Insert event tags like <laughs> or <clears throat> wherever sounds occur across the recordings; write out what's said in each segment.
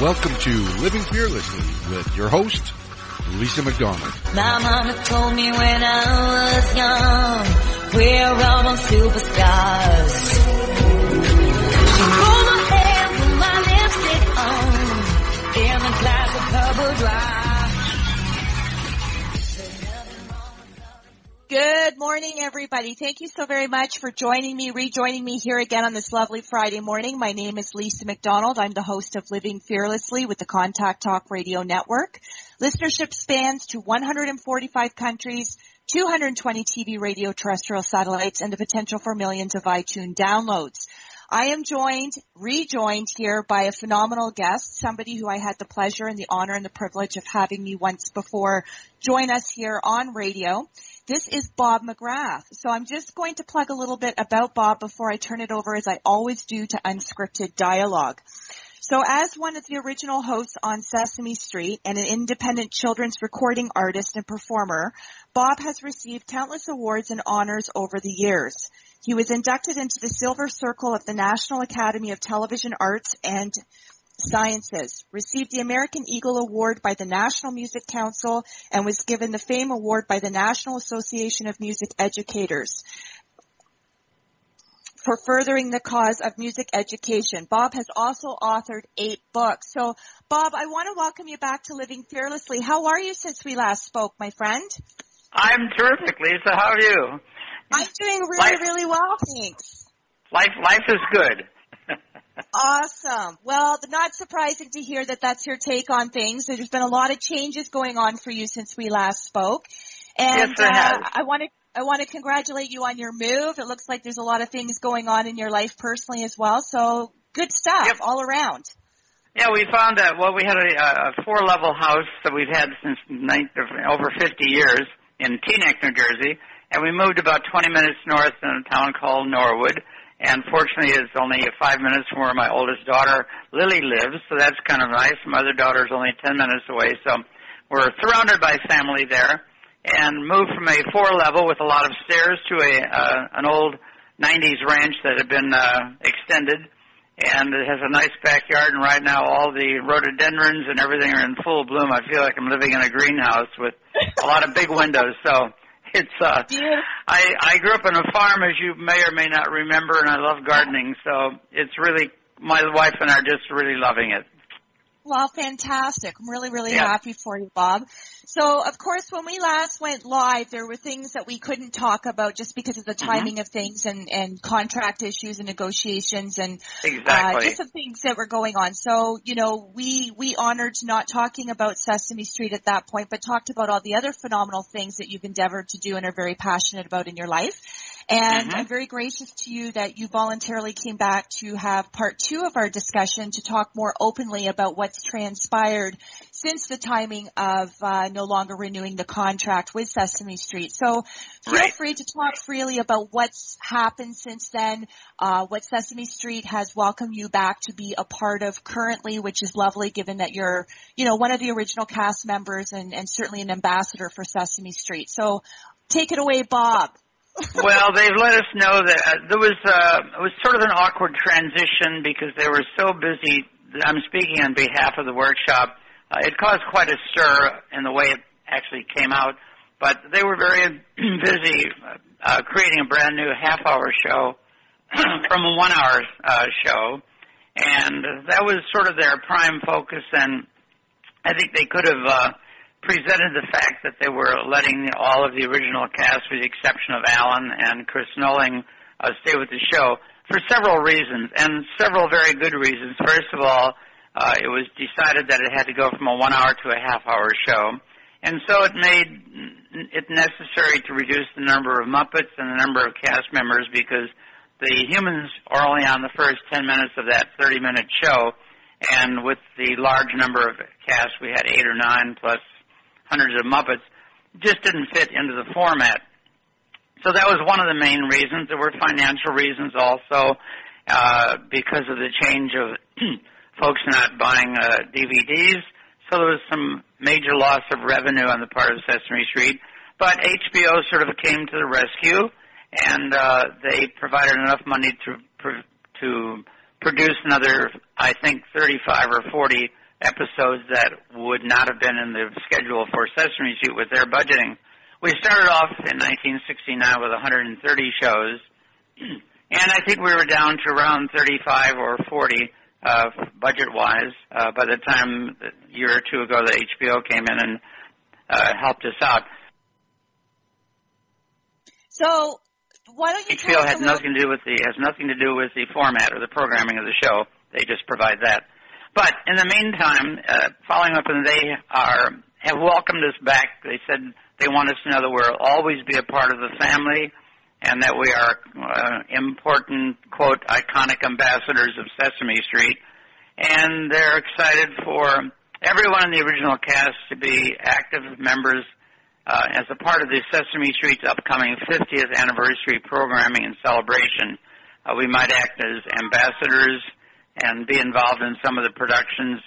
welcome to Living Fearlessly with your host, Lisa McDonald. My mama told me when I was young, we're all superstars. Good morning, everybody. Thank you so very much for joining me, rejoining me here again on this lovely Friday morning. My name is Lisa McDonald. I'm the host of Living Fearlessly with the Contact Talk Radio Network. Listenership spans to 145 countries, 220 TV radio terrestrial satellites, and the potential for millions of iTunes downloads. I am joined, rejoined here by a phenomenal guest, somebody who I had the pleasure and the honor and the privilege of having me once before join us here on radio. This is Bob McGrath. So I'm just going to plug a little bit about Bob before I turn it over as I always do to unscripted dialogue. So as one of the original hosts on Sesame Street and an independent children's recording artist and performer, Bob has received countless awards and honors over the years. He was inducted into the Silver Circle of the National Academy of Television Arts and Sciences, received the American Eagle Award by the National Music Council, and was given the Fame Award by the National Association of Music Educators for furthering the cause of music education. Bob has also authored eight books. So, Bob, I want to welcome you back to Living Fearlessly. How are you since we last spoke, my friend? I'm terrific, Lisa. How are you? I'm doing really, Life- really well, thanks. Life, life is good. Awesome. Well, not surprising to hear that that's your take on things. There's been a lot of changes going on for you since we last spoke. And Yes, there uh. I want to I want to congratulate you on your move. It looks like there's a lot of things going on in your life personally as well. So good stuff Yep. all around. Yeah, we found that. Well, we had a, a four-level house that we've had since nine, over 50 years in Teaneck, New Jersey, and we moved about 20 minutes north in a town called Norwood. And fortunately, it's only five minutes from where my oldest daughter Lily lives, so that's kind of nice. My other daughter's only 10 minutes away, so we're surrounded by family there. And moved from a four-level with a lot of stairs to a uh, an old 90s ranch that had been uh, extended and it has a nice backyard and right now all the rhododendrons and everything are in full bloom. I feel like I'm living in a greenhouse with a lot of big windows. So it's uh. I I grew up on a farm as you may or may not remember and I love gardening. So it's really my wife and I are just really loving it. Well, fantastic. I'm really, really Yeah. happy for you, Bob. So, of course, when we last went live, there were things that we couldn't talk about just because of the Mm-hmm. timing of things and, and contract issues and negotiations and uh, just some things that were going on. So, you know, we, we honored not talking about Sesame Street at that point, but talked about all the other phenomenal things that you've endeavored to do and are very passionate about in your life. And Mhm. I'm very gracious to you that you voluntarily came back to have part two of our discussion to talk more openly about what's transpired since the timing of uh, no longer renewing the contract with Sesame Street. So feel Right. free to talk freely about what's happened since then, uh, what Sesame Street has welcomed you back to be a part of currently, which is lovely given that you're, you know, one of the original cast members and, and certainly an ambassador for Sesame Street. So take it away, Bob. Well, they've let us know that uh, there was uh, it was sort of an awkward transition because they were so busy. I'm speaking on behalf of the workshop. Uh, it caused quite a stir in the way it actually came out, but they were very <clears throat> busy uh, creating a brand new half-hour show <clears throat> from a one-hour uh, show, and that was sort of their prime focus. And I think they could have uh, presented the fact that they were letting all of the original cast, with the exception of Alan and Chris Knowings, uh, stay with the show for several reasons, and several very good reasons. First of all, uh, it was decided that it had to go from a one-hour to a half-hour show, and so it made it necessary to reduce the number of Muppets and the number of cast members because the humans are only on the first 10 minutes of that 30-minute show, and with the large number of cast, we had eight or nine plus hundreds of Muppets, just didn't fit into the format. So that was one of the main reasons. There were financial reasons also, uh, because of the change of <clears throat> folks not buying uh, DVDs. So there was some major loss of revenue on the part of Sesame Street. But HBO sort of came to the rescue, and uh, they provided enough money to to produce another, I think, 35 or 40 episodes that would not have been in the schedule for Sesame Street with their budgeting. We started off in 1969 with 130 shows, <clears throat> and I think we were down to around 35 or 40 uh, budget-wise uh, by the time a year or two ago that HBO came in and uh, helped us out. So why don't you HBO has nothing to do with the has nothing to do with the format or the programming of the show. They just provide that. But in the meantime, uh, following up, and they are have welcomed us back. They said they want us to know that we'll always be a part of the family, and that we are uh, important quote iconic ambassadors of Sesame Street. And they're excited for everyone in the original cast to be active members uh, as a part of the Sesame Street's upcoming 50th anniversary programming and celebration. Uh, we might act as ambassadors and be involved in some of the productions,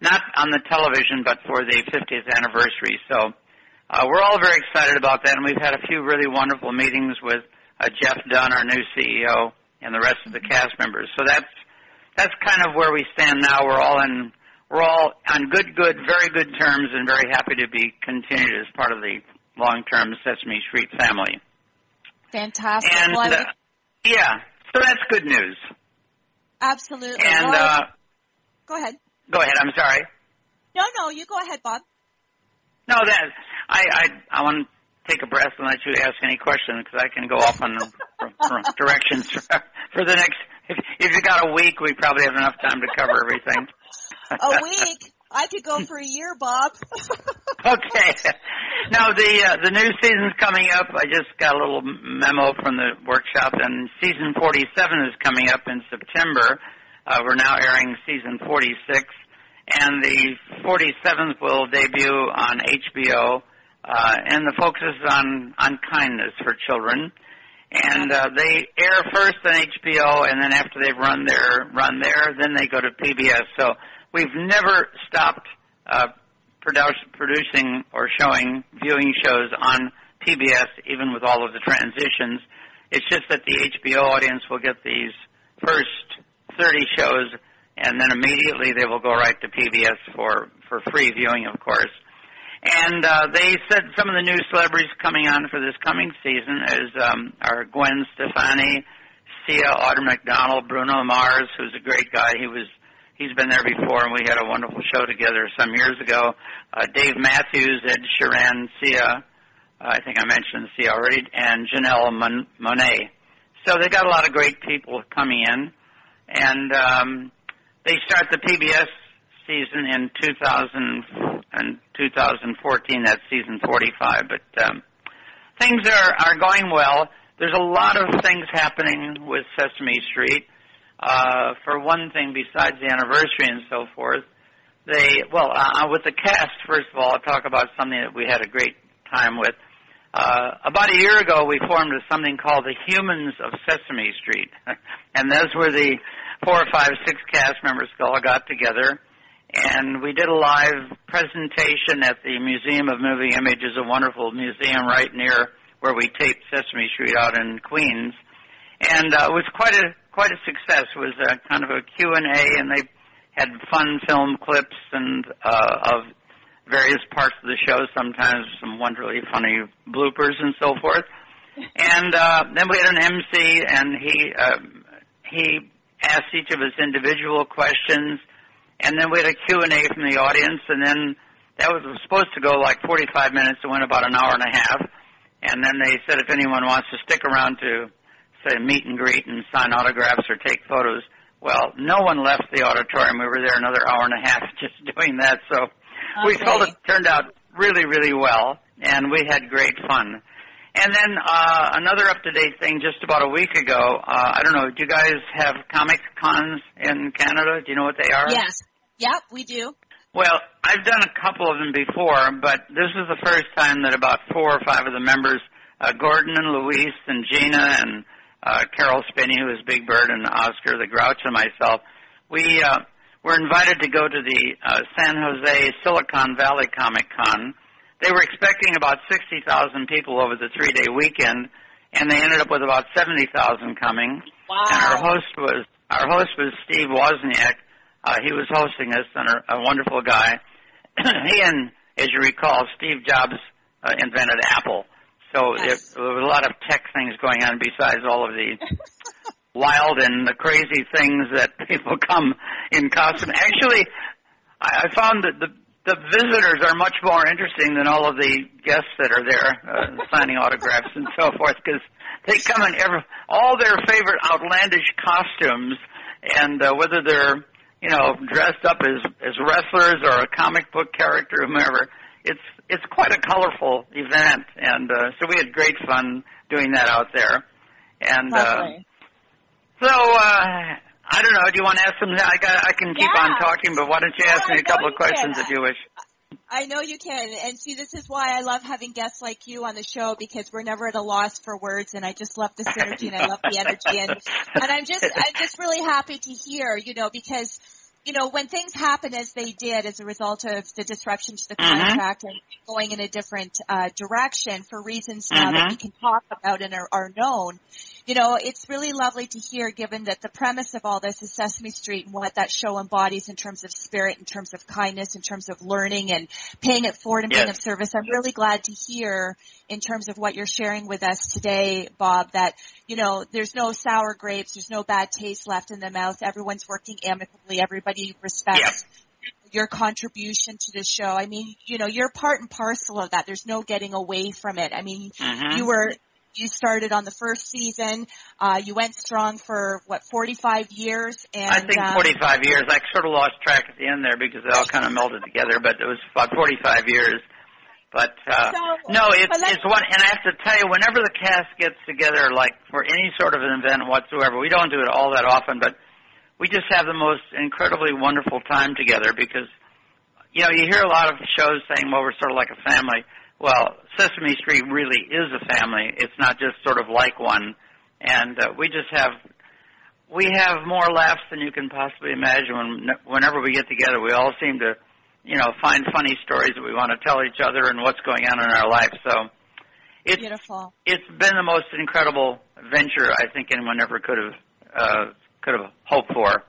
not on the television, but for the 50th anniversary. So uh, we're all very excited about that, and we've had a few really wonderful meetings with uh, Jeff Dunn, our new CEO, and the rest of the cast members. So that's that's kind of where we stand now. We're all in we're all on good, good, very good terms, and very happy to be continued as part of the long-term Sesame Street family. Fantastic. And well, uh, yeah, so that's good news. Absolutely. And uh, go ahead. go ahead. I'm sorry. No, no, you go ahead, Bob. No, that I I I want to take a breath and let you ask any questions because I can go off on <laughs> directions for, for the next. If, if you got a week, we probably have enough time to cover everything. A week. I could go for a year, Bob. <laughs> okay. Now the uh, the new season's coming up. I just got a little memo from the workshop, and season 47 is coming up in September. Uh, we're now airing season 46, and the 47th will debut on HBO, uh, and the focus is on on kindness for children. And uh, they air first on HBO, and then after they've run their run there, then they go to PBS. So we've never stopped uh, produce, producing or showing viewing shows on PBS, even with all of the transitions. It's just that the HBO audience will get these first 30 shows, and then immediately they will go right to PBS for for free viewing, of course. And uh, they said some of the new celebrities coming on for this coming season is um, are Gwen Stefani, Sia, Audra McDonald, Bruno Mars, who's a great guy. He was he's been there before, and we had a wonderful show together some years ago. Uh, Dave Matthews, Ed Sheeran, Sia, uh, I think I mentioned Sia already, and Janelle Mon- Monáe. So they got a lot of great people coming in, and um, they start the PBS season in 2000 and 2014. That's season 45. But um, things are are going well. There's a lot of things happening with Sesame Street. Uh, for one thing, besides the anniversary and so forth, they well uh, with the cast. First of all, I'll talk about something that we had a great time with. Uh, about a year ago, we formed a, something called the Humans of Sesame Street, <laughs> and those were the four or five, six cast members all got together, and we did a live presentation at the Museum of Moving Images, a wonderful museum right near where we taped Sesame Street out in Queens, and uh, it was quite a quite a success. It was a kind of a Q and A, and they had fun film clips and uh, of various parts of the show. Sometimes some wonderfully funny bloopers and so forth. And uh, then we had an MC, and he uh, he asked each of us individual questions, and then we had a Q and A from the audience, and then that was supposed to go like 45 minutes. It went about an hour and a half, and then they said if anyone wants to stick around to say meet and greet and sign autographs or take photos. Well, no one left the auditorium. We were there another hour and a half <laughs> just doing that. So okay. we felt it turned out really, really well, and we had great fun. And then uh, another up-to-date thing, just about a week ago. Uh, I don't know. Do you guys have comic cons in Canada? Do you know what they are? Yes. Yep, we do. Well, I've done a couple of them before, but this is the first time that about four or five of the members, uh, Gordon and Luis and Gina and uh, Caroll Spinney, who is Big Bird, and Oscar the Grouch, and myself, we uh, were invited to go to the uh, San Jose Silicon Valley Comic Con. They were expecting about 60,000 people over the three-day weekend, and they ended up with about 70,000 coming. Wow. And our host was our host was Steve Wozniak, Uh, he was hosting us, and a, a wonderful guy. <clears throat> he and, as you recall, Steve Jobs uh, invented Apple. So Yes. it, there was a lot of tech things going on besides all of the <laughs> wild and the crazy things that people come in costume. Actually, I, I found that the the visitors are much more interesting than all of the guests that are there uh, signing autographs and so forth because they come in every all their favorite outlandish costumes and uh, whether they're you know dressed up as as wrestlers or a comic book character whomever it's it's quite a colorful event and uh, so we had great fun doing that out there and uh, so uh I don't know. Do you want to ask some? I got. I can keep Yeah. on talking, but why don't you ask Yeah, me a couple of you can. questions if you wish? I know you can. And see, this is why I love having guests like you on the show because we're never at a loss for words and I just love this <laughs> energy and I love the energy and, and I'm just, I'm just really happy to hear, you know, because, you know, when things happen as they did as a result of the disruption to the Mhm. contract and going in a different, uh, direction for reasons now that we can talk about and are, are known, you know, it's really lovely to hear given that the premise of all this is Sesame Street and what that show embodies in terms of spirit, in terms of kindness, in terms of learning and paying it forward and being of service. I'm really glad to hear in terms of what you're sharing with us today, Bob, that, you know, there's no sour grapes, there's no bad taste left in the mouth. Everyone's working amicably. Everybody respects your contribution to the show. I mean, you know, you're part and parcel of that. There's no getting away from it. I mean, Mhm. you were you started on the first season. Uh, you went strong for what 45 years, and I think um, 45 years. I sort of lost track at the end there because it all kind of melded together, but it was about 45 years. But uh, So, no, it's it's one, and I have to tell you, whenever the cast gets together, like for any sort of an event whatsoever, we don't do it all that often, but we just have the most incredibly wonderful time together because, you know, you hear a lot of shows saying, well, we're sort of like a family. Well, Sesame Street really is a family. It's not just sort of like one, and uh, we just have we have more laughs than you can possibly imagine. When, whenever we get together, we all seem to, you know, find funny stories that we want to tell each other and what's going on in our life. So it's beautiful. it's been the most incredible venture I think anyone ever could have uh, could have hoped for.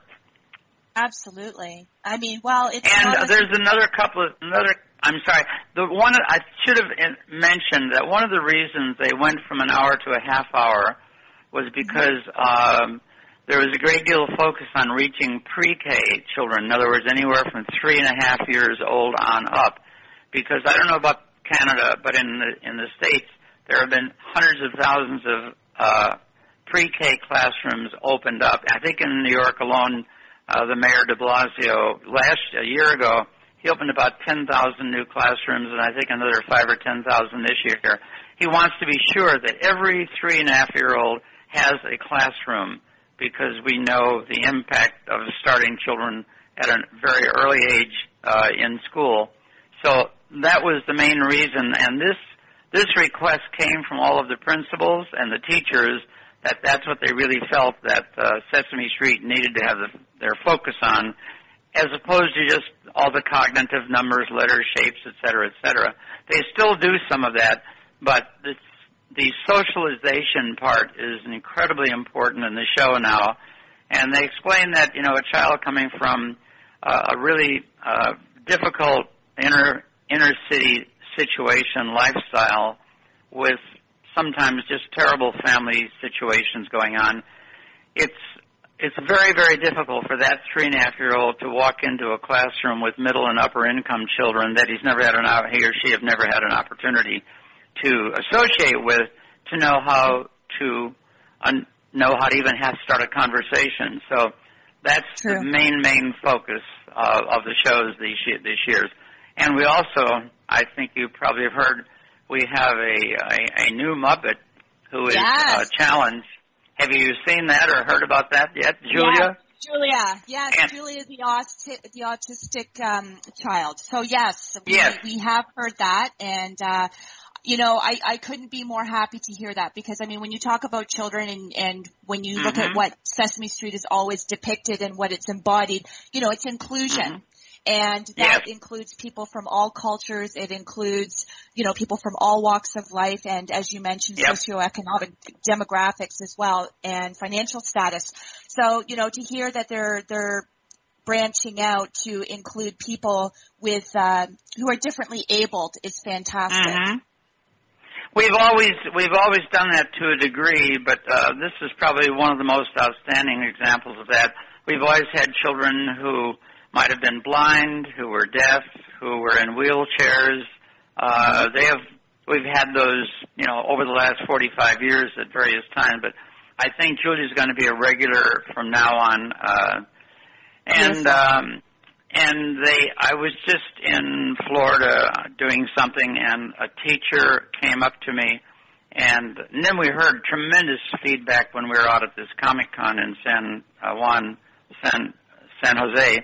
Absolutely. I mean, well, it's And uh, there's another couple of another. I'm sorry. The one I should have mentioned that one of the reasons they went from an hour to a half hour was because um, there was a great deal of focus on reaching pre-K children. In other words, anywhere from three and a half years old on up. Because I don't know about Canada, but in the in the states there have been hundreds of thousands of uh, pre-K classrooms opened up. I think in New York alone, uh, the mayor De Blasio last a year ago he opened about 10,000 new classrooms, and I think another five or 10,000 this year. He wants to be sure that every three and a half year old has a classroom because we know the impact of starting children at a very early age uh, in school. So that was the main reason, and this this request came from all of the principals and the teachers that that's what they really felt that uh, Sesame Street needed to have the, their focus on, as opposed to just all the cognitive numbers, letters, shapes, et cetera, et cetera. They still do some of that, but the socialization part is incredibly important in the show now. And they explain that, you know, a child coming from uh, a really uh, difficult inner inner city situation lifestyle with sometimes just terrible family situations going on, it's it's very very difficult for that three and a half year old to walk into a classroom with middle and upper income children that he's never had an he or she have never had an opportunity to associate with to know how to un- know how to even have to start a conversation. So that's True. the main main focus uh, of the shows these these years. And we also, I think you probably have heard, we have a a, a new Muppet who is Yes. uh, challenged. Have you seen that or heard about that yet, Julia? Yeah, Julia, yes, And- Julia the, auti- the autistic um, child. So yes, we, Yes. we have heard that, and uh, you know, I, I couldn't be more happy to hear that because I mean, when you talk about children and, and when you look at Mhm. what Sesame Street is always depicted and what it's embodied, you know, it's inclusion. Mhm. And that Yes. includes people from all cultures. It includes, you know, people from all walks of life and as you mentioned, Yep. socioeconomic demographics as well and financial status. So, you know, to hear that they're, they're branching out to include people with uh, who are differently abled is fantastic. Mm-hmm. We've always we've always done that to a degree, but uh, this is probably one of the most outstanding examples of that. We've always had children who might have been blind, who were deaf, who were in wheelchairs. Uh, they have we've had those you know over the last 45 years at various times, but I think Julie's going to be a regular from now on. Uh, and um, and they I was just in Florida doing something and a teacher came up to me and, and then we heard tremendous feedback when we were out at this Comic Con in San uh, Juan San San Jose.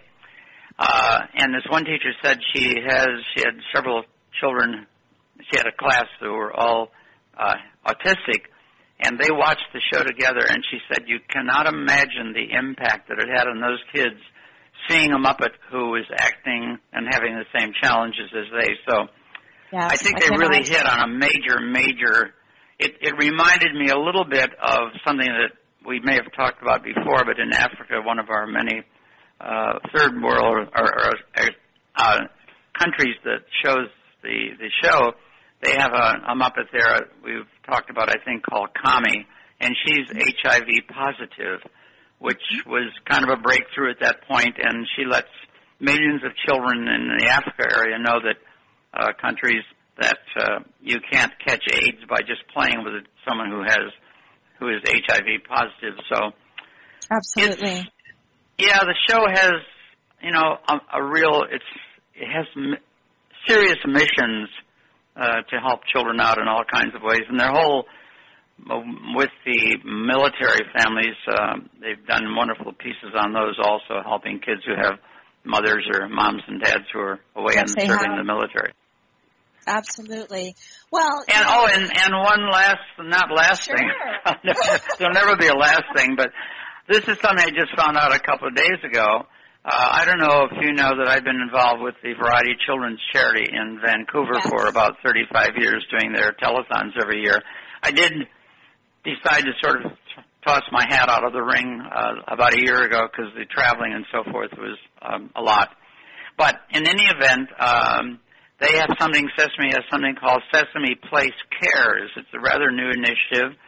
Uh, and this one teacher said she has she had several children she had a class who were all uh, autistic and they watched the show together and she said you cannot imagine the impact that it had on those kids seeing a Muppet who is acting and having the same challenges as they. So yes, I think I they really imagine. hit on a major, major. It, it reminded me a little bit of something that we may have talked about before, but in Africa, one of our many third world or, uh, countries that shows the the show, they have a, a Muppet there. We've talked about, I think, called Kami, and she's HIV positive which was kind of a breakthrough at that point, and she lets millions of children in the Africa area know that uh, countries that uh, you can't catch AIDS by just playing with someone who has who is HIV positive. So Absolutely. Yeah, the show has you know a, a real it's it has m- serious missions uh, to help children out in all kinds of ways, and their whole with the military families, uh, they've done wonderful pieces on those also, helping kids who have mothers or moms and dads who are away Yes, and serving have. the military. Absolutely. Well, And oh, and and one last, not last Sure. thing. <laughs> There'll never be a last thing, but this is something I just found out a couple of days ago. Uh, I don't know if you know that I've been involved with the Variety Children's Charity in Vancouver Yes. for about 35 years, doing their telethons every year. I did decide to sort of toss my hat out of the ring uh, about a year ago because the traveling and so forth was um, a lot. But in any event, um, they have something. Sesame has something called Sesame Place Cares. It's a rather new initiative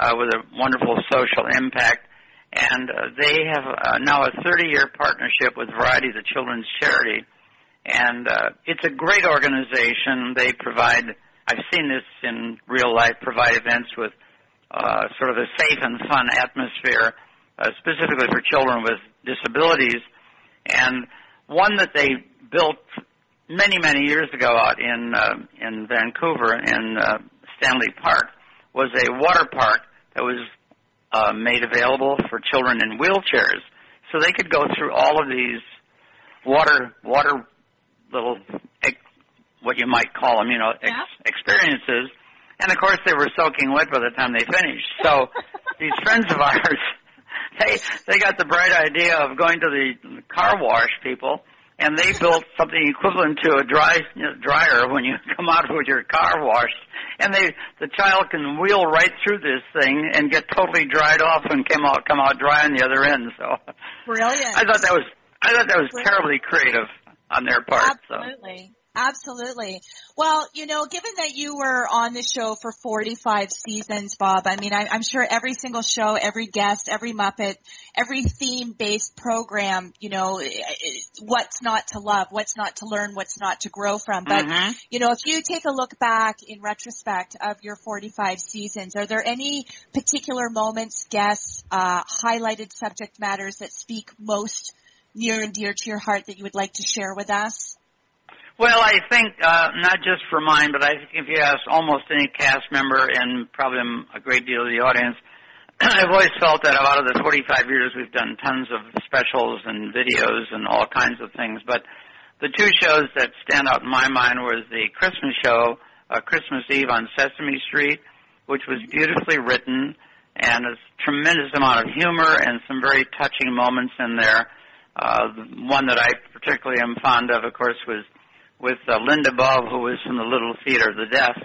uh, with a wonderful social impact, and uh, they have uh, now a 30-year partnership with Variety, the children's charity, and uh, it's a great organization. They provide. I've seen this in real life. Provide events with uh, sort of a safe and fun atmosphere, uh, specifically for children with disabilities. And one that they built many, many years ago out in uh, in Vancouver in uh, Stanley Park was a water park that was uh, made available for children in wheelchairs, so they could go through all of these water water little ex- what you might call them, you know, ex- experiences. And of course, they were soaking wet by the time they finished. So <laughs> these friends of ours, <laughs> they they got the bright idea of going to the car wash people, and they built something equivalent to a dry you know, dryer when you <laughs> come out with your car washed. And they the child can wheel right through this thing and get totally dried off and come out come out dry on the other end. So brilliant. I thought that was I thought that was Brilliant. terribly creative on their part. So. Absolutely. Well, you know, given that you were on the show for 45 seasons, Bob, I mean, I, I'm sure every single show, every guest, every Muppet, every theme-based program, you know, eh, eh, what's not to love, what's not to learn, what's not to grow from. But, Mhm. you know, if you take a look back in retrospect of your 45 seasons, are there any particular moments, guests, uh, highlighted subject matters that speak most near and dear to your heart that you would like to share with us? Well, I think uh, not just for mine, but I think if you ask almost any cast member and probably a great deal of the audience, <clears throat> I've always felt that out of the 45 years we've done tons of specials and videos and all kinds of things. But the two shows that stand out in my mind was the Christmas show, uh, Christmas Eve on Sesame Street, which was beautifully written and a tremendous amount of humor and some very touching moments in there. Uh, one that I particularly am fond of, of course, was with uh, Linda Bove, who was from the Little Theater of the Deaf,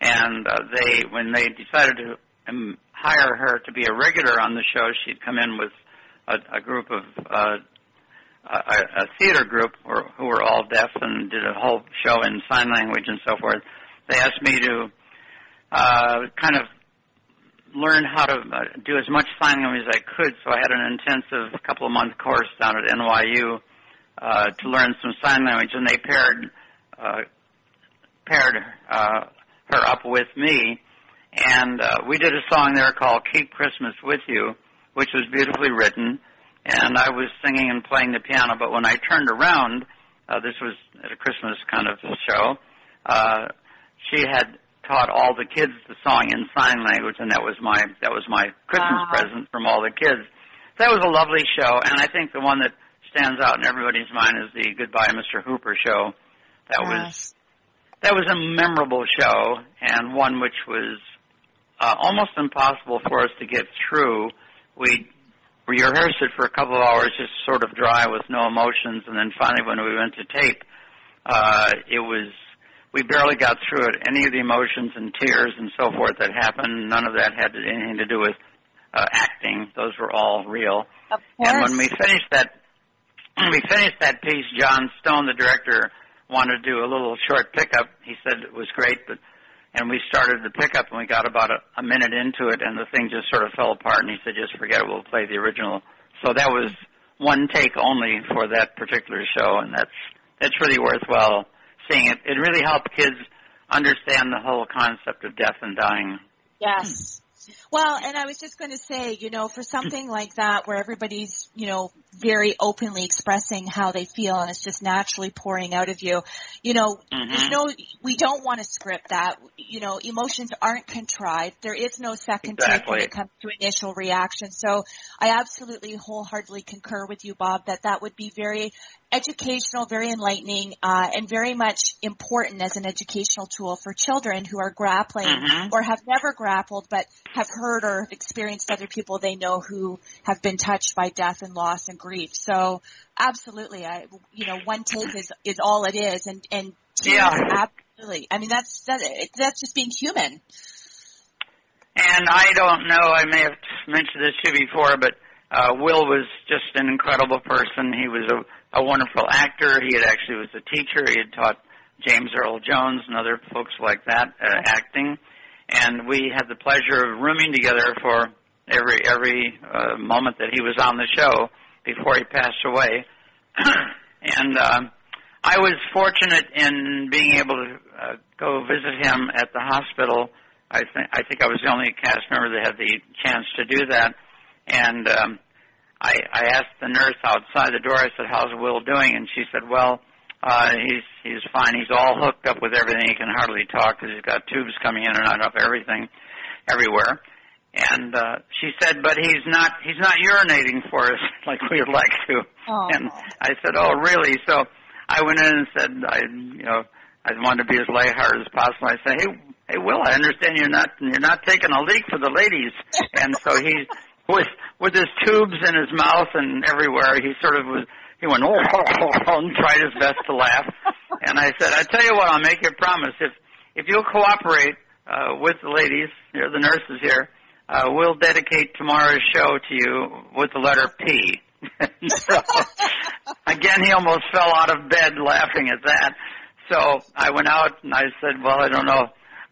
and uh, they, when they decided to um, hire her to be a regular on the show, she'd come in with a, a group of uh, a, a theater group who were all deaf and did a whole show in sign language and so forth. They asked me to uh, kind of learn how to uh, do as much sign language as I could. So I had an intensive couple of month course down at NYU uh, to learn some sign language, and they paired uh, paired uh, her up with me, and uh, we did a song there called "Keep Christmas with You," which was beautifully written, and I was singing and playing the piano. But when I turned around, uh, this was at a Christmas kind of show. Uh, she had taught all the kids the song in sign language, and that was my that was my Christmas Wow. present from all the kids. That was a lovely show, and I think the one that stands out in everybody's mind is the Goodbye, Mr. Hooper show. That was that was a memorable show and one which was uh, almost impossible for us to get through. We rehearsed it for a couple of hours, just sort of dry with no emotions, and then finally, when we went to tape, uh, it was we barely got through it. Any of the emotions and tears and so forth that happened, none of that had anything to do with uh, acting. Those were all real. Of And when we finished that, when <clears throat> we finished that piece, Jon Stone, the director, wanted to do a little short pickup. He said it was great, but and we started the pickup and we got about a, a minute into it, and the thing just sort of fell apart. And he said, "Just forget it. We'll play the original." So that was one take only for that particular show, and that's that's really worthwhile seeing it. It really helped kids understand the whole concept of death and dying. Yes. Well, and I was just going to say, you know, for something like that where everybody's, you know, very openly expressing how they feel and it's just naturally pouring out of you, you know, there's Mhm. no, we don't want to script that. You know, emotions aren't contrived. There is no second take when it comes to initial reaction. So I absolutely wholeheartedly concur with you, Bob, that that would be very educational, very enlightening, uh, and very much important as an educational tool for children who are grappling Mhm. or have never grappled but have heard or have experienced other people they know who have been touched by death and loss and grief. So absolutely, I, you know, one take is, is all it is and, and Yeah. absolutely. I mean, that's, that, that's just being human. And I don't know, I may have mentioned this to you before, but uh, Will was just an incredible person. He was a, a wonderful actor. He had actually was a teacher. He had taught James Earl Jones and other folks like that uh, acting. And we had the pleasure of rooming together for every every uh, moment that he was on the show before he passed away. <clears throat> and um, I was fortunate in being able to uh, go visit him at the hospital. I think I think I was the only cast member that had the chance to do that. And um, I, I asked the nurse outside the door. I said, "How's Will doing?" And she said, "Well, uh, he's he's fine. He's all hooked up with everything. He can hardly talk because he's got tubes coming in and out of everything, everywhere." And uh, she said, "But he's not he's not urinating for us <laughs> like we'd like to." Oh. And I said, "Oh, really?" So I went in and said, "I you know I wanted to be as lighthearted as possible." I said, "Hey, hey, Will, I understand you're not you're not taking a leak for the ladies." <laughs> and so he with with his tubes in his mouth and everywhere, he sort of was. He went <laughs> oh, and tried his best to laugh. And I said, "I tell you what, I'll make you a promise. If if you'll cooperate uh, with the ladies, here, the nurses here, uh, we'll dedicate tomorrow's show to you with the letter P." <laughs> so, again, he almost fell out of bed laughing at that. So I went out and I said, "Well, I don't know,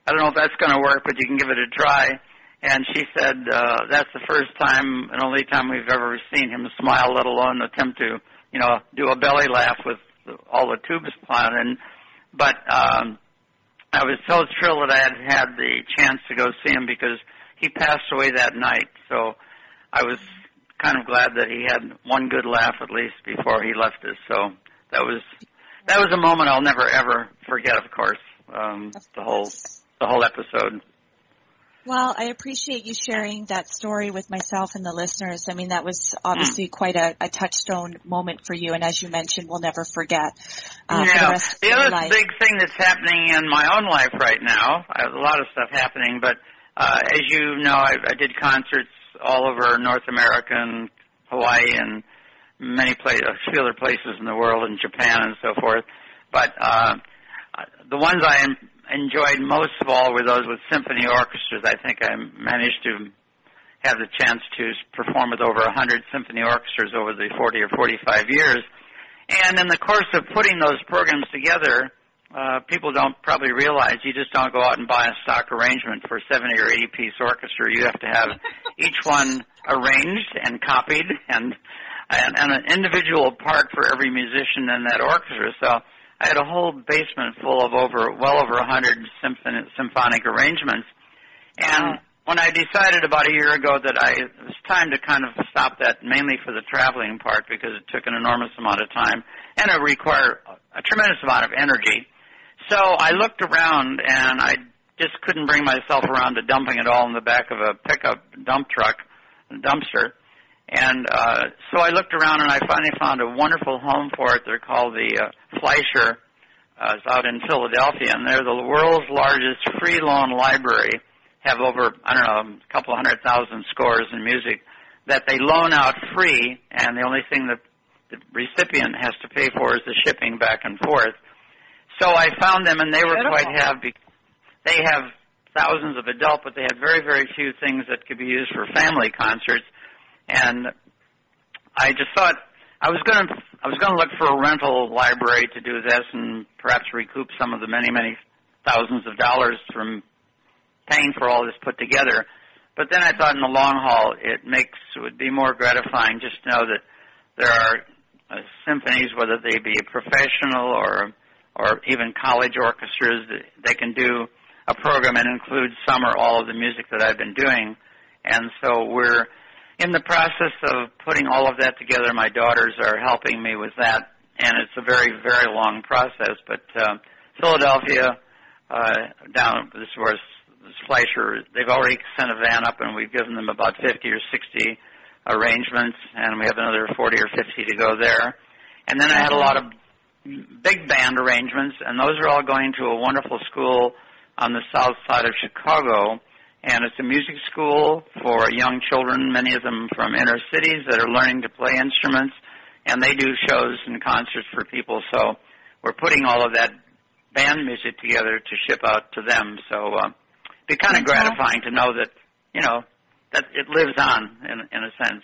I don't know if that's going to work, but you can give it a try." And she said, uh, "That's the first time and only time we've ever seen him smile, let alone attempt to, you know, do a belly laugh with all the tubes plowed in." But um, I was so thrilled that I had had the chance to go see him because he passed away that night. So I was kind of glad that he had one good laugh at least before he left us. So that was that was a moment I'll never ever forget. Of course, um, the whole the whole episode. Well, I appreciate you sharing that story with myself and the listeners. I mean, that was obviously quite a, a touchstone moment for you, and as you mentioned, we'll never forget. Uh, for the yeah. The other big thing that's happening in my own life right now, I have a lot of stuff happening, but uh, as you know, I, I did concerts all over North America and Hawaii and many places, a few other places in the world, and Japan and so forth. But uh, the ones I enjoyed most of all were those with symphony orchestras. I think I managed to have the chance to perform with over 100 symphony orchestras over the 40 or 45 years. And in the course of putting those programs together, uh, people don't probably realize you just don't go out and buy a stock arrangement for 70 or 80 piece orchestra. You have to have <laughs> each one arranged and copied and, and, and an individual part for every musician in that orchestra. So I had a whole basement full of over, well over a 100 symphony, symphonic arrangements. And wow. when I decided about a year ago that I, it was time to kind of stop that mainly for the traveling part because it took an enormous amount of time and it required a tremendous amount of energy so I looked around and I just couldn't bring myself around to dumping it all in the back of a pickup dump truck, dumpster. And uh, so I looked around and I finally found a wonderful home for it. They're called the uh, Fleisher. Uh, it's out in Philadelphia, and they're the world's largest free loan library. Have over I don't know a couple hundred thousand scores in music that they loan out free, and the only thing that the recipient has to pay for is the shipping back and forth. So I found them, and they were quite happy. They have thousands of adult, but they had very, very few things that could be used for family concerts. And I just thought I was going to I was going to look for a rental library to do this, and perhaps recoup some of the many, many thousands of dollars from paying for all this put together. But then I thought in the long haul, it makes it would be more gratifying just to know that there are uh, symphonies, whether they be professional or or even college orchestras. They can do a program and include some or all of the music that I've been doing. And so we're in the process of putting all of that together. My daughters are helping me with that, and it's a very, very long process. But uh, Philadelphia, uh, down this was Fleisher, they've already sent a van up, and we've given them about 50 or 60 arrangements, and we have another 40 or 50 to go there. And then I had a lot of big band arrangements, and those are all going to a wonderful school on the south side of Chicago. And it's a music school for young children, many of them from inner cities that are learning to play instruments. And they do shows and concerts for people. So we're putting all of that band music together to ship out to them. So uh, it'd be kind of gratifying to know that, you know, that it lives on in, in a sense.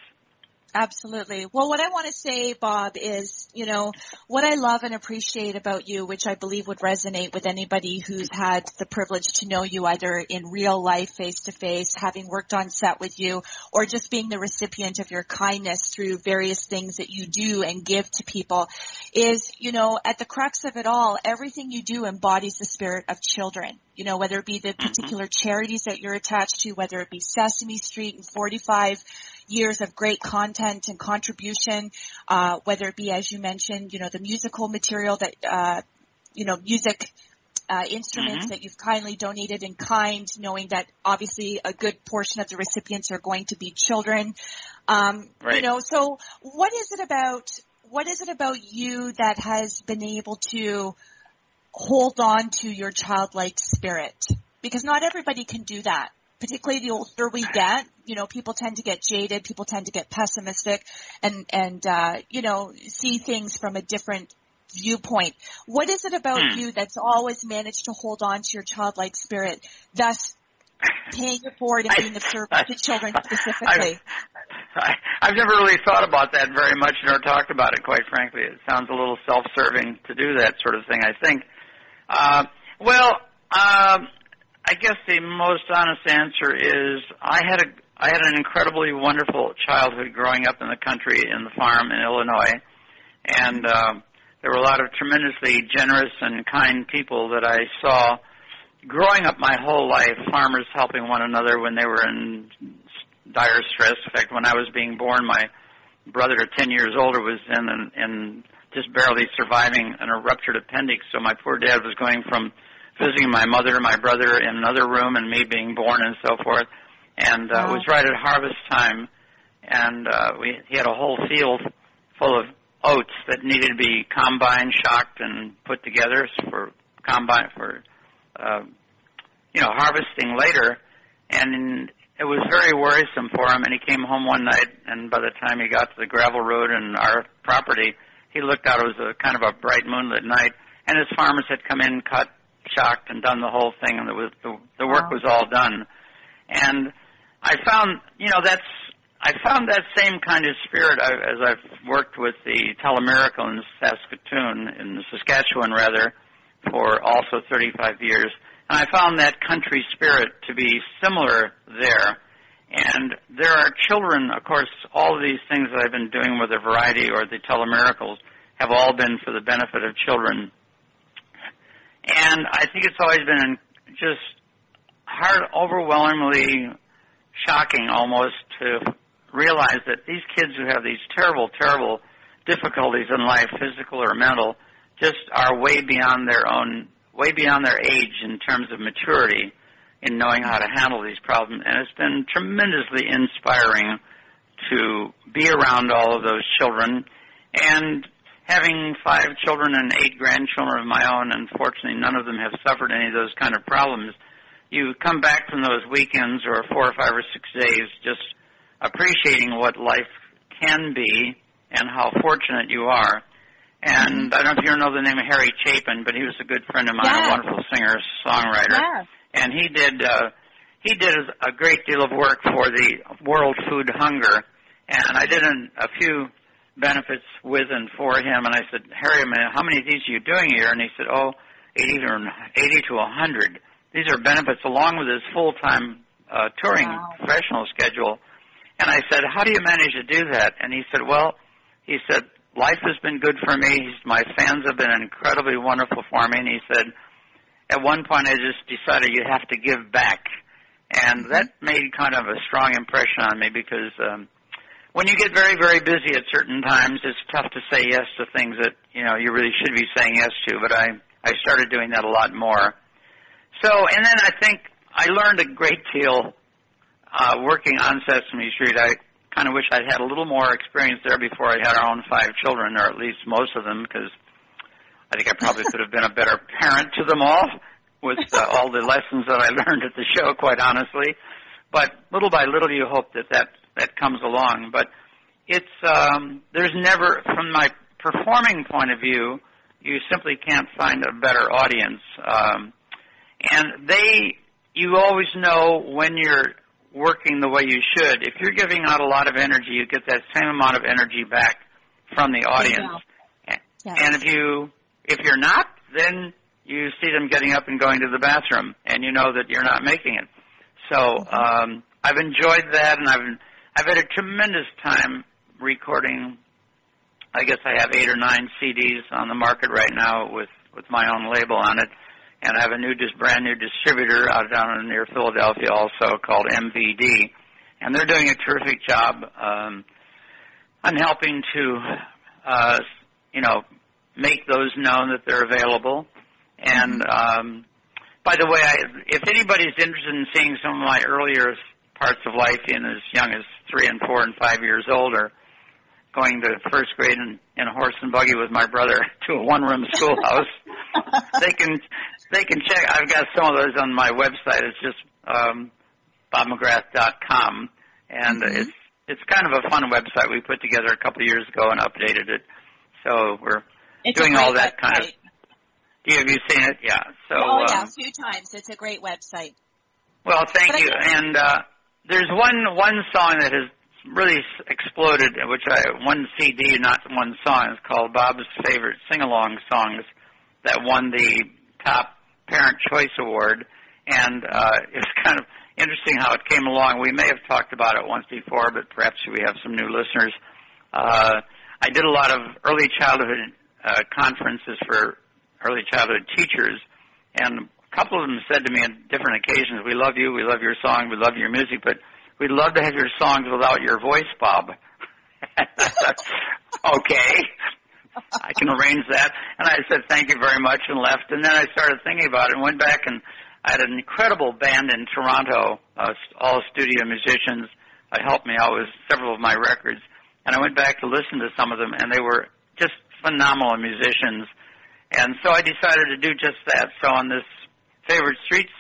Absolutely. Well, what I want to say, Bob, is, you know, what I love and appreciate about you, which I believe would resonate with anybody who's had the privilege to know you either in real life, face to face, having worked on set with you, or just being the recipient of your kindness through various things that you do and give to people, is, you know, at the crux of it all, everything you do embodies the spirit of children. You know, whether it be the mm-hmm. particular charities that you're attached to, whether it be Sesame Street and 45 years of great content and contribution, uh, whether it be, as you mentioned, you know, the musical material that, uh, you know, music uh, instruments mm-hmm. that you've kindly donated in kind, knowing that obviously a good portion of the recipients are going to be children. Um, right. You know, so what is it about? What is it about you that has been able to hold on to your childlike spirit? Because not everybody can do that particularly the older we get, you know, people tend to get jaded, people tend to get pessimistic and, and, uh, you know, see things from a different viewpoint. What is it about hmm. you that's always managed to hold on to your childlike spirit, thus paying it forward and being of service to children specifically? <laughs> I, I've never really thought about that very much nor talked about it, quite frankly. It sounds a little self-serving to do that sort of thing, I think. Uh, well, um, I guess the most honest answer is I had a I had an incredibly wonderful childhood growing up in the country in the farm in Illinois, and uh, there were a lot of tremendously generous and kind people that I saw growing up my whole life. Farmers helping one another when they were in dire stress. In fact, when I was being born, my brother, ten years older, was in in just barely surviving an ruptured appendix. So my poor dad was going from visiting my mother and my brother in another room and me being born and so forth. And uh, wow. it was right at harvest time, and uh, we he had a whole field full of oats that needed to be combined, shocked, and put together for combine for uh, you know harvesting later. And it was very worrisome for him. And he came home one night, and by the time he got to the gravel road and our property, he looked out. It was a kind of a bright moonlit night, and his farmers had come in, cut shocked and done the whole thing, and was the, the work wow. was all done. And I found, you know, that's I found that same kind of spirit uh, as I've worked with the Telemiracle in Saskatoon, in Saskatchewan rather, for also 35 years. And I found that country spirit to be similar there. And there are children, of course, all of these things that I've been doing with the variety or the telemiracles have all been for the benefit of children. And I think it's always been just hard, overwhelmingly shocking almost to realize that these kids who have these terrible, terrible difficulties in life, physical or mental, just are way beyond their own, way beyond their age in terms of maturity in knowing how to handle these problems. And it's been tremendously inspiring to be around all of those children and having five children and eight grandchildren of my own, unfortunately none of them have suffered any of those kind of problems. You come back from those weekends or four or five or six days just appreciating what life can be and how fortunate you are. And I don't know if you know the name of Harry Chapin, but he was a good friend of mine, yeah. a wonderful singer, songwriter. Yeah. And he did uh he did a great deal of work for the World Food Hunger. And I did an, a few benefits with and for him and I said, Harry, man, how many of these are you doing here? And he said, Oh, eighty or eighty to a hundred. These are benefits along with his full time uh touring Wow. professional schedule. And I said, how do you manage to do that? And he said, well, he said, life has been good for me. My fans have been incredibly wonderful for me. And he said, at one point I just decided you have to give back. And that made kind of a strong impression on me because, um, when you get very, very busy at certain times, it's tough to say yes to things that, you know, you really should be saying yes to, but I, I started doing that a lot more. So, and then I think I learned a great deal uh, working on Sesame Street, I kind of wish I'd had a little more experience there before I had our own five children, or at least most of them, because I think I probably could have been a better parent to them all with uh, all the lessons that I learned at the show, quite honestly. But little by little, you hope that that that comes along. But it's um, there's never, from my performing point of view, you simply can't find a better audience. Um, and they, you always know when you're working the way you should. If you're giving out a lot of energy, you get that same amount of energy back from the audience. Yeah. And if you if you're not, then you see them getting up and going to the bathroom, and you know that you're not making it. So um, I've enjoyed that, and I've I've had a tremendous time recording. I guess I have eight or nine CDs on the market right now with with my own label on it, and I have a new, just brand new distributor out down near Philadelphia, also called MVD, and they're doing a terrific job um, on helping to, uh, you know, make those known that they're available. And um, by the way, I, if anybody's interested in seeing some of my earlier parts of life in as young as three and four and five years old, or going to first grade in, in a horse and buggy with my brother <laughs> to a one-room schoolhouse, <laughs> they can they can check. I've got some of those on my website. It's just um, bobmcgrath.com, and Mhm. it's it's kind of a fun website we put together a couple of years ago and updated it. So we're It's doing all that kind of- do you, have you seen it? Yeah. So oh yeah, um, a few times. It's a great website. Well, thank But I you. And uh, there's one one song that has really exploded, which I one CD, not one song. It's called Bob's favorite sing along songs that won the top Parent Choice Award, and uh, <laughs> it's kind of interesting how it came along. We may have talked about it once before, but perhaps we have some new listeners. Uh, I did a lot of early childhood uh, conferences for early childhood teachers, and couple of them said to me on different occasions, "We love you, we love your song, we love your music, but we'd love to have your songs without your voice, Bob." <laughs> okay, I can arrange that. And I said, "Thank you very much," and left. And then I started thinking about it and went back and I had an incredible band in Toronto, uh, all studio musicians. Uh, helped me out with several of my records, and I went back to listen to some of them, and they were just phenomenal musicians. And so I decided to do just that. So on this favorite streets,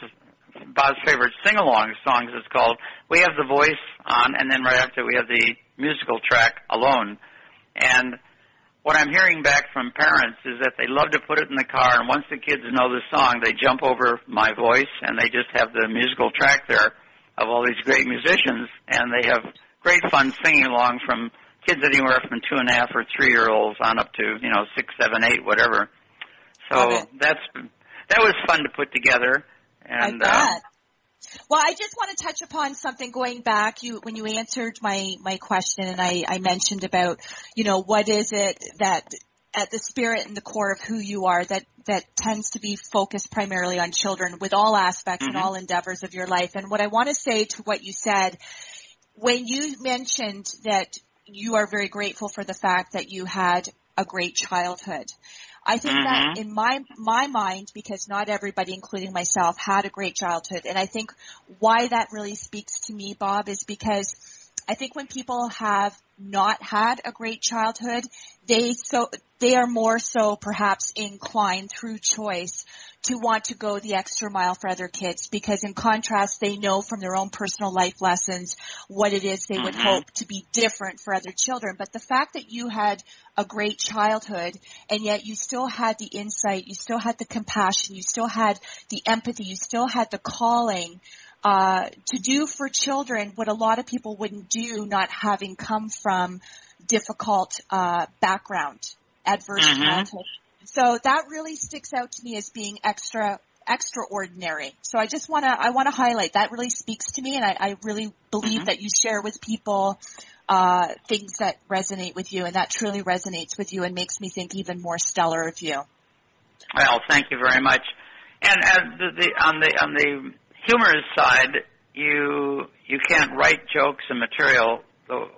Bob's favorite sing-along songs is called. We have the voice on, and then right after we have the musical track alone. And what I'm hearing back from parents is that they love to put it in the car, and once the kids know the song, they jump over my voice, and they just have the musical track there of all these great musicians, and they have great fun singing along from kids anywhere from two and a half or three year olds on up to you know six, seven, eight, whatever. So that's that was fun to put together. And I uh, bet. Well, I just want to touch upon something going back. You when you answered my my question, and I I mentioned about you know what is it that at the spirit and the core of who you are that that tends to be focused primarily on children with all aspects and Mhm. all endeavors of your life. And what I want to say to what you said when you mentioned that you are very grateful for the fact that you had a great childhood. I think that Mhm. in my my mind, because not everybody, including myself, had a great childhood, and I think why that really speaks to me, Bob, is because I think when people have not had a great childhood, they so they are more so perhaps inclined through choice to want to go the extra mile for other kids because in contrast they know from their own personal life lessons what it is they would Mhm. hope to be different for other children. But the fact that you had a great childhood and yet you still had the insight, you still had the compassion, you still had the empathy, you still had the calling uh, to do for children what a lot of people wouldn't do not having come from difficult uh, background, adverse Mhm. childhood. So that really sticks out to me as being extra extraordinary. So I just want to I want to highlight that really speaks to me, and I, I really believe Mhm. that you share with people uh, things that resonate with you, and that truly resonates with you, and makes me think even more stellar of you. Well, thank you very much. And uh, the, the, on the on the humorous side, you you can't write jokes and material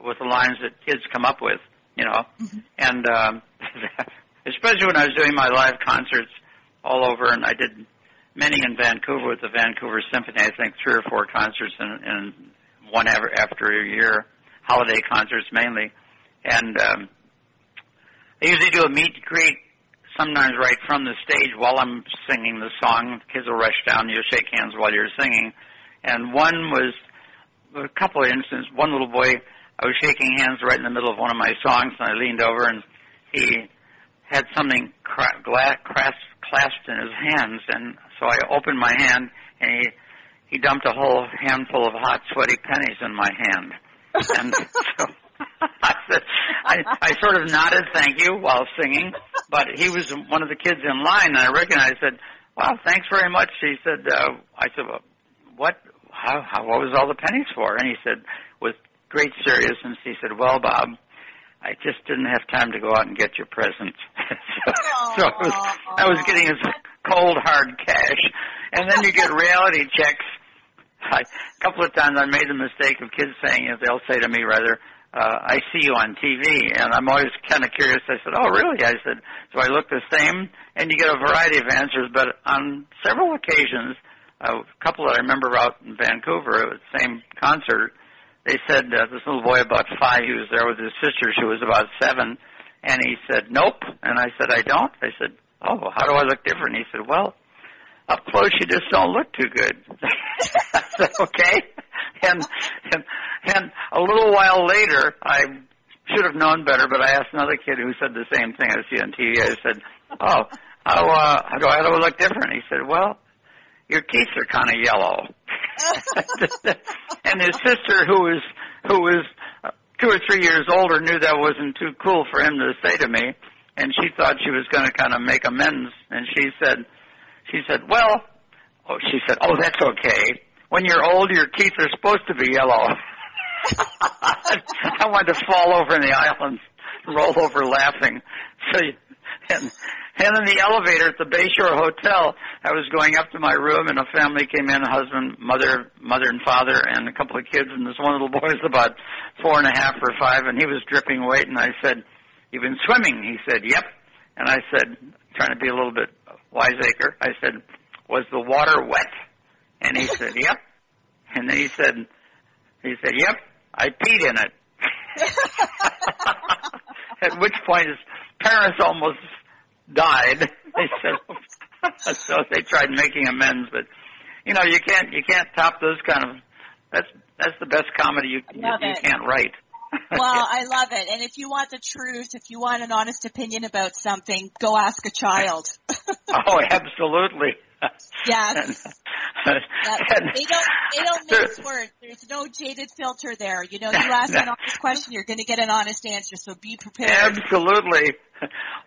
with the lines that kids come up with, you know. Mhm. And um, <laughs> especially when I was doing my live concerts all over, and I did many in Vancouver with the Vancouver Symphony. I think three or four concerts in, in one ever after a year, holiday concerts mainly, and um, I usually do a meet and greet sometimes right from the stage while I'm singing the song. Kids will rush down, you'll shake hands while you're singing. And one was a couple of instances. One little boy, I was shaking hands right in the middle of one of my songs, and I leaned over, and he had something cra- gla- cras- clasped in his hands, and so I opened my hand, and he he dumped a whole handful of hot, sweaty pennies in my hand. And <laughs> so <laughs> I said, I, I sort of nodded thank you while singing, but he was one of the kids in line, and I recognized. I said, "Wow, thanks very much." He said, uh, "I said, well, what? How, how? What was all the pennies for?" And he said, with great seriousness, he said, "Well, Bob." I just didn't have time to go out and get your present. <laughs> so, so I was, I was getting his cold hard cash. And then you get reality checks. I, a couple of times I made the mistake of kids saying, they'll say to me rather, uh, I see you on TV, and I'm always kind of curious. I said, "Oh, really?" I said, "Do I look the same?" And you get a variety of answers. But on several occasions, a couple that I remember out in Vancouver, at the same concert, they said uh, this little boy about five, he was there with his sister, she was about seven, and he said, "Nope," and I said, "I don't." I said, "Oh, how do I look different?" He said, "Well." Up close, you just don't look too good. <laughs> <laughs> Okay. And, and and a little while later, I should have known better, but I asked another kid who said the same thing I see on TV. I said, "Oh, how uh, how do I how do I look different?" He said, "Well, your teeth are kind of yellow." <laughs> and his sister, who was who was two or three years older, knew that wasn't too cool for him to say to me, and she thought she was going to kind of make amends, and she said, she said, "Well," oh, she said, "Oh, that's okay. When you're old, your teeth are supposed to be yellow." <laughs> I wanted to fall over in the aisle and roll over laughing. So, and and in the elevator at the Bayshore Hotel, I was going up to my room, and a family came in: husband, mother, mother and father, and a couple of kids. And this one little <laughs> boy was about four and a half or five, and he was dripping wet. And I said, "You've been swimming?" He said, "Yep." And I said, trying to be a little bit wiseacre, I said, "Was the water wet?" And he said, "Yep." And then he said, "He said, yep, I peed in it." <laughs> At which point his parents almost died. They said, <laughs> so they tried making amends, but you know you can't you can't top those kind of. That's that's the best comedy you you, you can't write. well, <laughs> I love it. And if you want the truth, if you want an honest opinion about something, go ask a child. oh, absolutely. Yes. <laughs> they don't they don't <laughs> mix words. There's no jaded filter there. You know, you ask an <laughs> honest question, you're going to get an honest answer. So be prepared. Absolutely.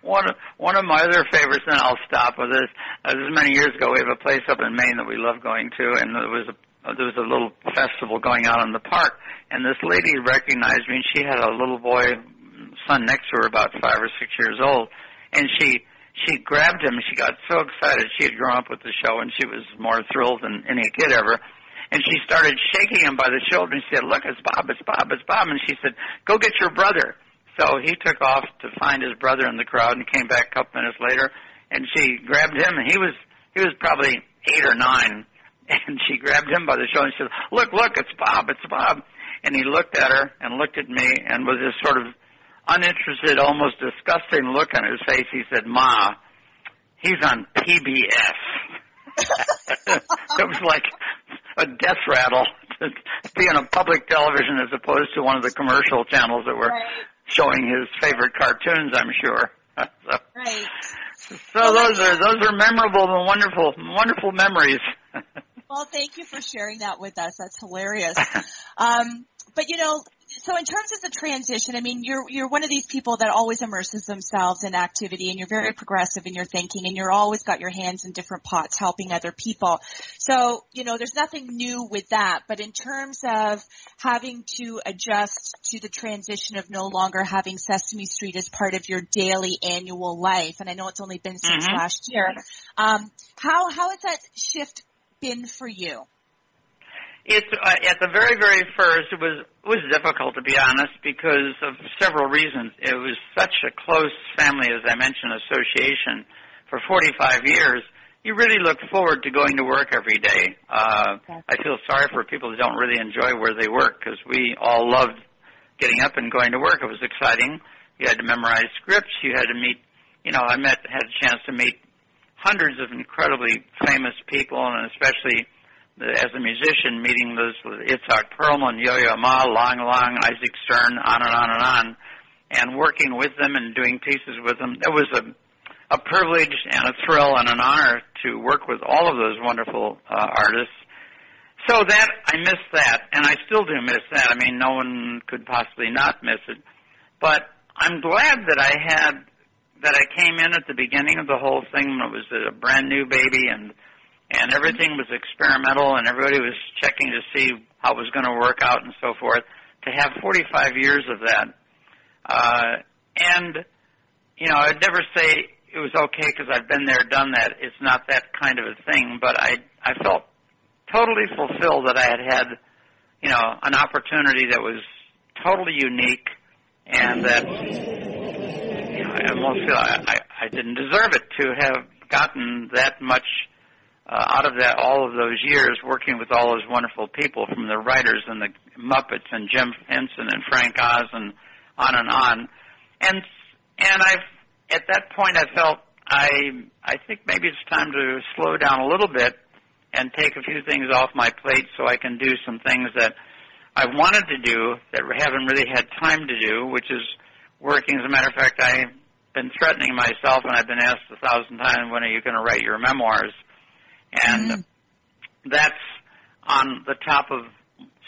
One of one of my other favorites, and I'll stop with this. Uh, this is many years ago. We have a place up in Maine that we love going to, and there was a there was a little festival going on in the park, and this lady recognized me, and she had a little boy son next to her, about five or six years old, and she she grabbed him. She got so excited. She had grown up with the show, and she was more thrilled than any kid ever. And she started shaking him by the shoulder and she said, "Look, it's Bob, it's Bob, it's Bob." And she said, "Go get your brother." So he took off to find his brother in the crowd and came back a couple minutes later. And she grabbed him, and he was he was probably eight or nine. And she grabbed him by the shoulder and she said, "Look, look, it's Bob, it's Bob." And he looked at her and looked at me and with this sort of uninterested, almost disgusting look on his face, he said, Ma, he's on PBS. <laughs> it was like a death rattle to be on a public television as opposed to one of the commercial channels that were right. showing his favorite cartoons, I'm sure. <laughs> so, right. So well, those are those are memorable and wonderful wonderful memories. <laughs> well, thank you for sharing that with us. That's hilarious. Um, but you know, so in terms of the transition, I mean, you're you're one of these people that always immerses themselves in activity, and you're very progressive in your thinking, and you're always got your hands in different pots helping other people. So you know, there's nothing new with that. But in terms of having to adjust to the transition of no longer having Sesame Street as part of your daily annual life, and I know it's only been since mm-hmm. last year, um, how how has that shift been for you? It's uh, at the very, very first. It was it was difficult to be honest because of several reasons. It was such a close family, as I mentioned, association for 45 years. You really look forward to going to work every day. Uh. I feel sorry for people who don't really enjoy where they work because we all loved getting up and going to work. It was exciting. You had to memorize scripts. You had to meet. You know, I met had a chance to meet hundreds of incredibly famous people, and especially as a musician, meeting those with Itzhak Perlman, Yo-Yo Ma, Lang Lang, Isaac Stern, on and on and on, and working with them and doing pieces with them. It was a a privilege and a thrill and an honor to work with all of those wonderful uh, artists. So that I miss that, and I still do miss that. I mean, no one could possibly not miss it. But I'm glad that I had that I came in at the beginning of the whole thing when it was a brand new baby and and everything was experimental and everybody was checking to see how it was going to work out and so forth. To have 45 years of that, uh, and you know, I'd never say it was okay because I've been there, done that. It's not that kind of a thing, but I I felt totally fulfilled that I had had, you know, an opportunity that was totally unique, and that you know, I almost feel I, I I didn't deserve it to have gotten that much uh, out of that all of those years working with all those wonderful people from the writers and the Muppets and Jim Henson and Frank Oz and on and on. And and I at that point I felt I I think maybe it's time to slow down a little bit and take a few things off my plate so I can do some things that I wanted to do that haven't really had time to do, which is working. As a matter of fact, I've been threatening myself, and I've been asked a thousand times, when are you going to write your memoirs? And mm-hmm. that's on the top of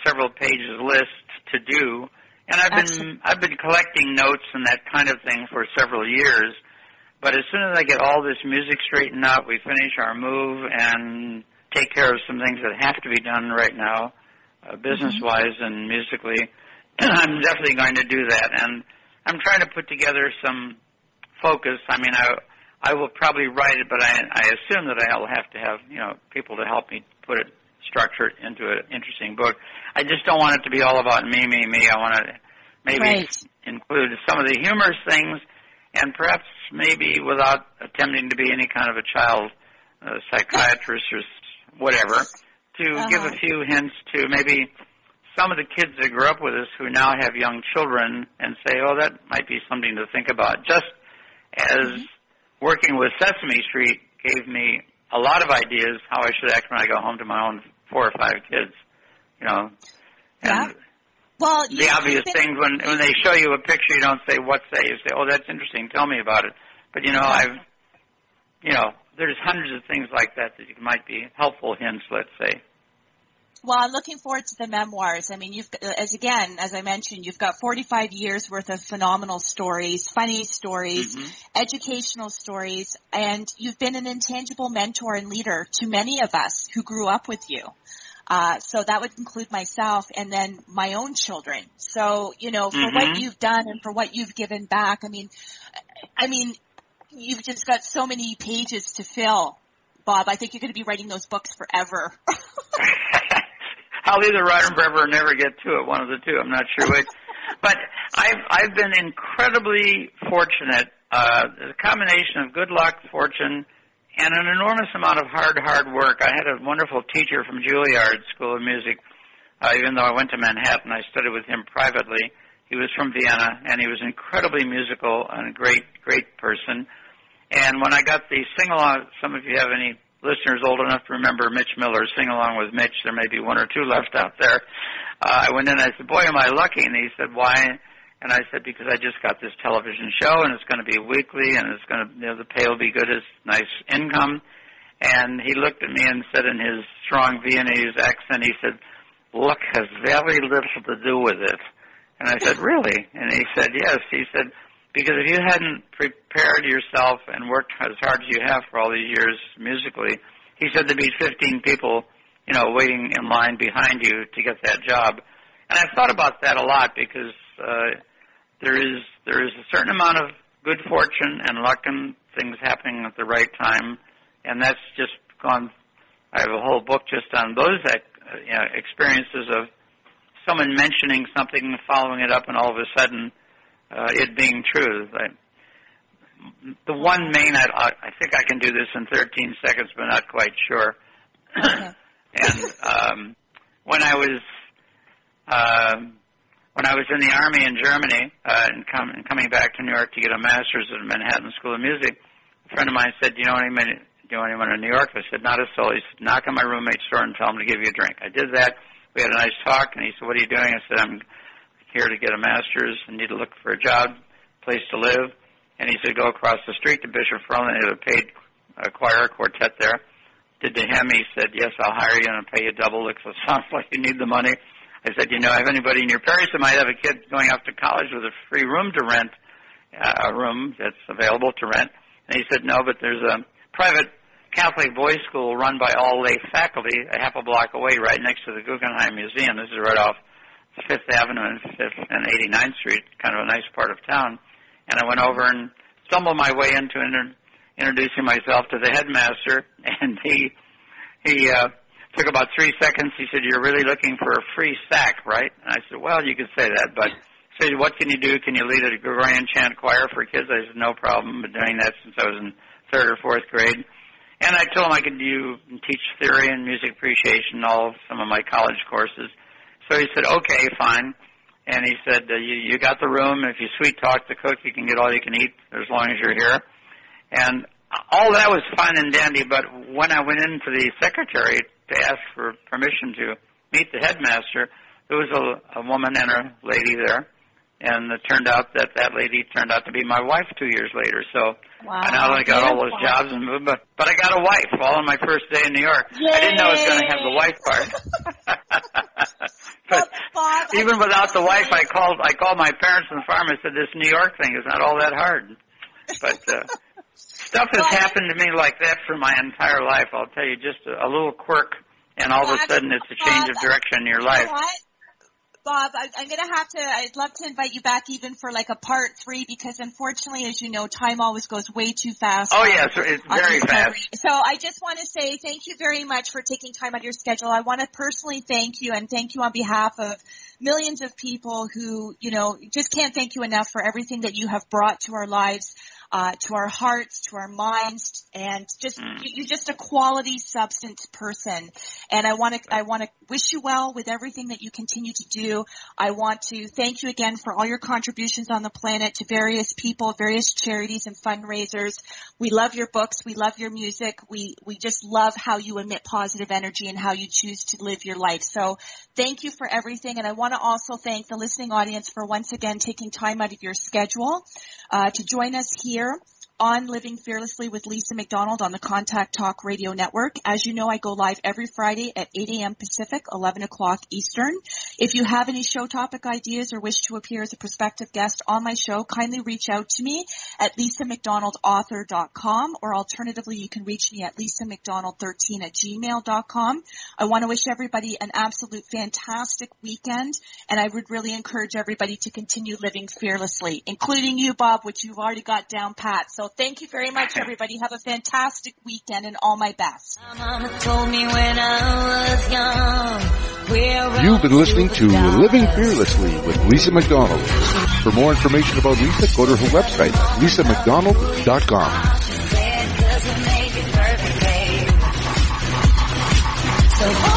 several pages list to do. And I've been I've been collecting notes and that kind of thing for several years. But as soon as I get all this music straightened out, we finish our move and take care of some things that have to be done right now, uh, business-wise and musically. <clears throat> I'm definitely going to do that, and I'm trying to put together some focus. I mean, I I will probably write it, but I, I assume that I'll have to have you know people to help me put it structure it into an interesting book. I just don't want it to be all about me, me, me. I want to maybe right. include some of the humorous things, and perhaps maybe without attempting to be any kind of a child uh, psychiatrist or whatever, to uh-huh. give a few hints to maybe some of the kids that grew up with us who now have young children and say, oh, that might be something to think about. Just as mm-hmm working with Sesame Street gave me a lot of ideas how I should act when I go home to my own four or five kids. You know, and yeah. Well, the obvious been... things when when they show you a picture, you don't say what say. You say, "Oh, that's interesting. Tell me about it." But you know, I've you know there's hundreds of things like that that you might be helpful hints, let's say. Well, I'm looking forward to the memoirs. I mean, you've, as again, as I mentioned, you've got 45 years worth of phenomenal stories, funny stories, Mhm. educational stories, and you've been an intangible mentor and leader to many of us who grew up with you. Uh, so that would include myself and then my own children. So, you know, for what Mhm. you've done and for what you've given back, I mean, I mean, you've just got so many pages to fill. Bob, I think you're going to be writing those books forever. <laughs> I'll either write them forever or never get to it. One of the two. I'm not sure which. but I've I've been incredibly fortunate. Uh, a combination of good luck, fortune, and an enormous amount of hard, hard work. I had a wonderful teacher from Juilliard School of Music. Uh, even though I went to Manhattan, I studied with him privately. He was from Vienna, and he was incredibly musical and a great, great person. And when I got the sing along, some of you have any listeners old enough to remember Mitch Miller, Sing Along with Mitch, there may be one or two left out there. Uh, I went in and I said, boy, am I lucky. And he said, why? And I said, because I just got this television show and it's going to be weekly and it's going to, you know, the pay will be good, it's nice income. And he looked at me and said in his strong Viennese accent, he said, luck has very little to do with it. And I said, really? And he said, yes. He said, because if you hadn't prepared yourself and worked as hard as you have for all these years musically, he said there'd be 15 people, you know, waiting in line behind you to get that job. And I've thought about that a lot because uh, there is there is a certain amount of good fortune and luck and things happening at the right time, and that's just gone. I have a whole book just on those uh, you know, experiences of someone mentioning something following it up, and all of a sudden uh, it being true. I, the one main, I, I think I can do this in 13 seconds, but not quite sure. Okay. <coughs> and um, when I was um, when I was in the army in Germany uh, and, com- and coming back to New York to get a master's at Manhattan School of Music, a friend of mine said, "Do you know anyone? Do you know anyone in New York?" I said, "Not a soul." He said, "Knock on my roommate's door and tell him to give you a drink." I did that. We had a nice talk, and he said, "What are you doing?" I said, "I'm here to get a master's and need to look for a job, place to live." And he said, "Go across the street to Bishop Furlan. They have a paid uh, choir quartet there." Did to him, he said, "Yes, I'll hire you and I'll pay you double it sounds <laughs> like you need the money." I said, "You know, I have anybody in your parish that might have a kid going off to college with a free room to rent, uh, a room that's available to rent?" And he said, "No, but there's a private Catholic boys' school run by all lay faculty a half a block away, right next to the Guggenheim Museum. This is right off Fifth Avenue and Fifth and 89th Street, kind of a nice part of town." And I went over and stumbled my way into inter- introducing myself to the headmaster, <laughs> and he he uh, took about three seconds. He said, "You're really looking for a free sack, right?" And I said, "Well, you could say that, but." He said, "What can you do? Can you lead a Gregorian chant choir for kids?" I said, "No problem. Been doing that since I was in third or fourth grade." And I told him I could do teach theory and music appreciation, all some of my college courses. So he said, "Okay, fine." And he said, uh, you, you got the room. If you sweet talk the cook, you can get all you can eat as long as you're here. And all that was fine and dandy, but when I went into the secretary to ask for permission to meet the headmaster, there was a, a woman and a lady there. And it turned out that that lady turned out to be my wife two years later. So Wow. I not only got all those jobs and moved, but, but I got a wife all on my first day in New York. I didn't know I was going to have the wife part. <laughs> but Bob, I- even without the wife, I called. I called my parents on the farm and said, "This New York thing is not all that hard." But uh, stuff has happened to me like that for my entire life. I'll tell you, just a, a little quirk, and all of a sudden, it's a change of direction in your You know life. Bob, I, I'm going to have to, I'd love to invite you back even for like a part three because unfortunately, as you know, time always goes way too fast. Oh on- yes, it's very fast. So I just want to say thank you very much for taking time out of your schedule. I want to personally thank you and thank you on behalf of millions of people who, you know, just can't thank you enough for everything that you have brought to our lives, uh, to our hearts, to our minds, and just, Mm. you- you're just a quality substance person. And I want to, I want to wish you well with everything that you continue to do. I want to thank you again for all your contributions on the planet to various people, various charities and fundraisers. We love your books. We love your music. We, we just love how you emit positive energy and how you choose to live your life. So thank you for everything. And I want to also thank the listening audience for once again taking time out of your schedule, uh, to join us here year on Living Fearlessly with Lisa McDonald on the Contact Talk Radio Network. As you know, I go live every Friday at 8 a.m. Pacific, 11 o'clock Eastern. If you have any show topic ideas or wish to appear as a prospective guest on my show, kindly reach out to me at lisamcdonaldauthor.com or alternatively you can reach me at lisamcdonald13 at gmail.com. I want to wish everybody an absolute fantastic weekend and I would really encourage everybody to continue living fearlessly, including you, Bob, which you've already got down pat. So thank you very much, everybody. Have a fantastic weekend and all my best. You've been listening to Living Fearlessly with Lisa McDonald. For more information about Lisa, go to her website, lisamcdonald.com.